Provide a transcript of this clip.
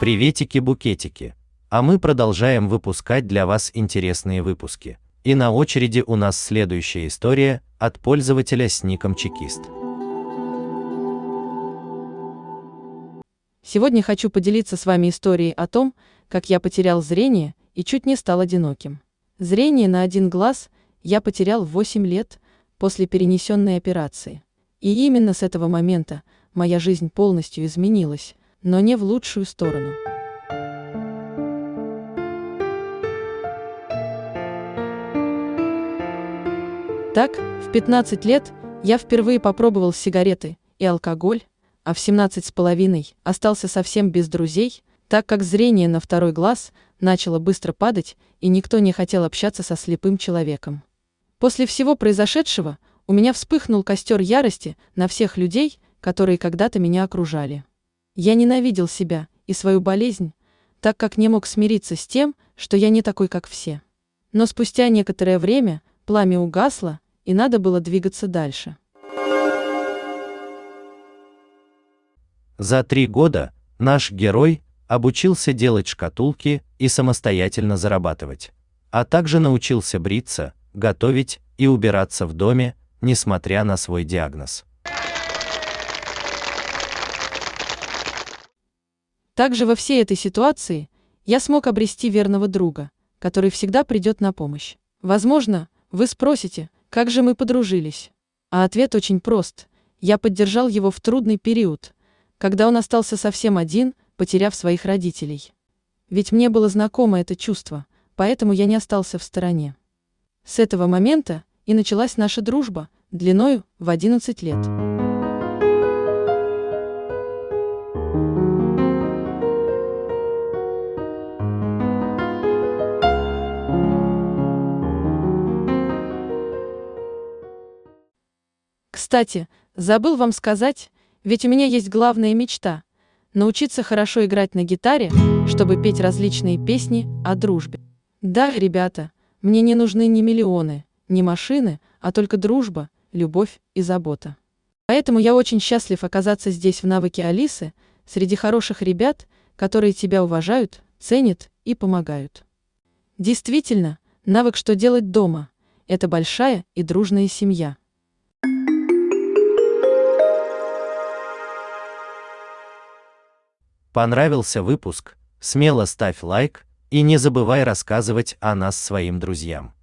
Приветики-букетики. А мы продолжаем выпускать для вас интересные выпуски. И на очереди у нас следующая история от пользователя с ником Чекист. Сегодня хочу поделиться с вами историей о том, как я потерял зрение и чуть не стал одиноким. Зрение на один глаз я потерял в 8 лет после перенесенной операции. И именно с этого момента моя жизнь полностью изменилась, но не в лучшую сторону. Так, в 15 лет я впервые попробовал сигареты и алкоголь, а в 17 с половиной остался совсем без друзей, так как зрение на второй глаз начало быстро падать, и никто не хотел общаться со слепым человеком. После всего произошедшего у меня вспыхнул костер ярости на всех людей, которые когда-то меня окружали. Я ненавидел себя и свою болезнь, так как не мог смириться с тем, что я не такой, как все. Но спустя некоторое время пламя угасло, и надо было двигаться дальше. За три года наш герой обучился делать шкатулки и самостоятельно зарабатывать, а также научился бриться, готовить и убираться в доме, несмотря на свой диагноз. Также во всей этой ситуации я смог обрести верного друга, который всегда придет на помощь. Возможно, вы спросите, как же мы подружились? А ответ очень прост. Я поддержал его в трудный период, когда он остался совсем один, потеряв своих родителей. Ведь мне было знакомо это чувство, поэтому я не остался в стороне. С этого момента и началась наша дружба, длиною в 11 лет. Кстати, забыл вам сказать, ведь у меня есть главная мечта – научиться хорошо играть на гитаре, чтобы петь различные песни о дружбе. Да, ребята, мне не нужны ни миллионы, ни машины, а только дружба, любовь и забота. Поэтому я очень счастлив оказаться здесь в навыке Алисы, среди хороших ребят, которые тебя уважают, ценят и помогают. Действительно, навык «Что делать дома» – это большая и дружная семья. Понравился выпуск? Смело ставь лайк и не забывай рассказывать о нас своим друзьям.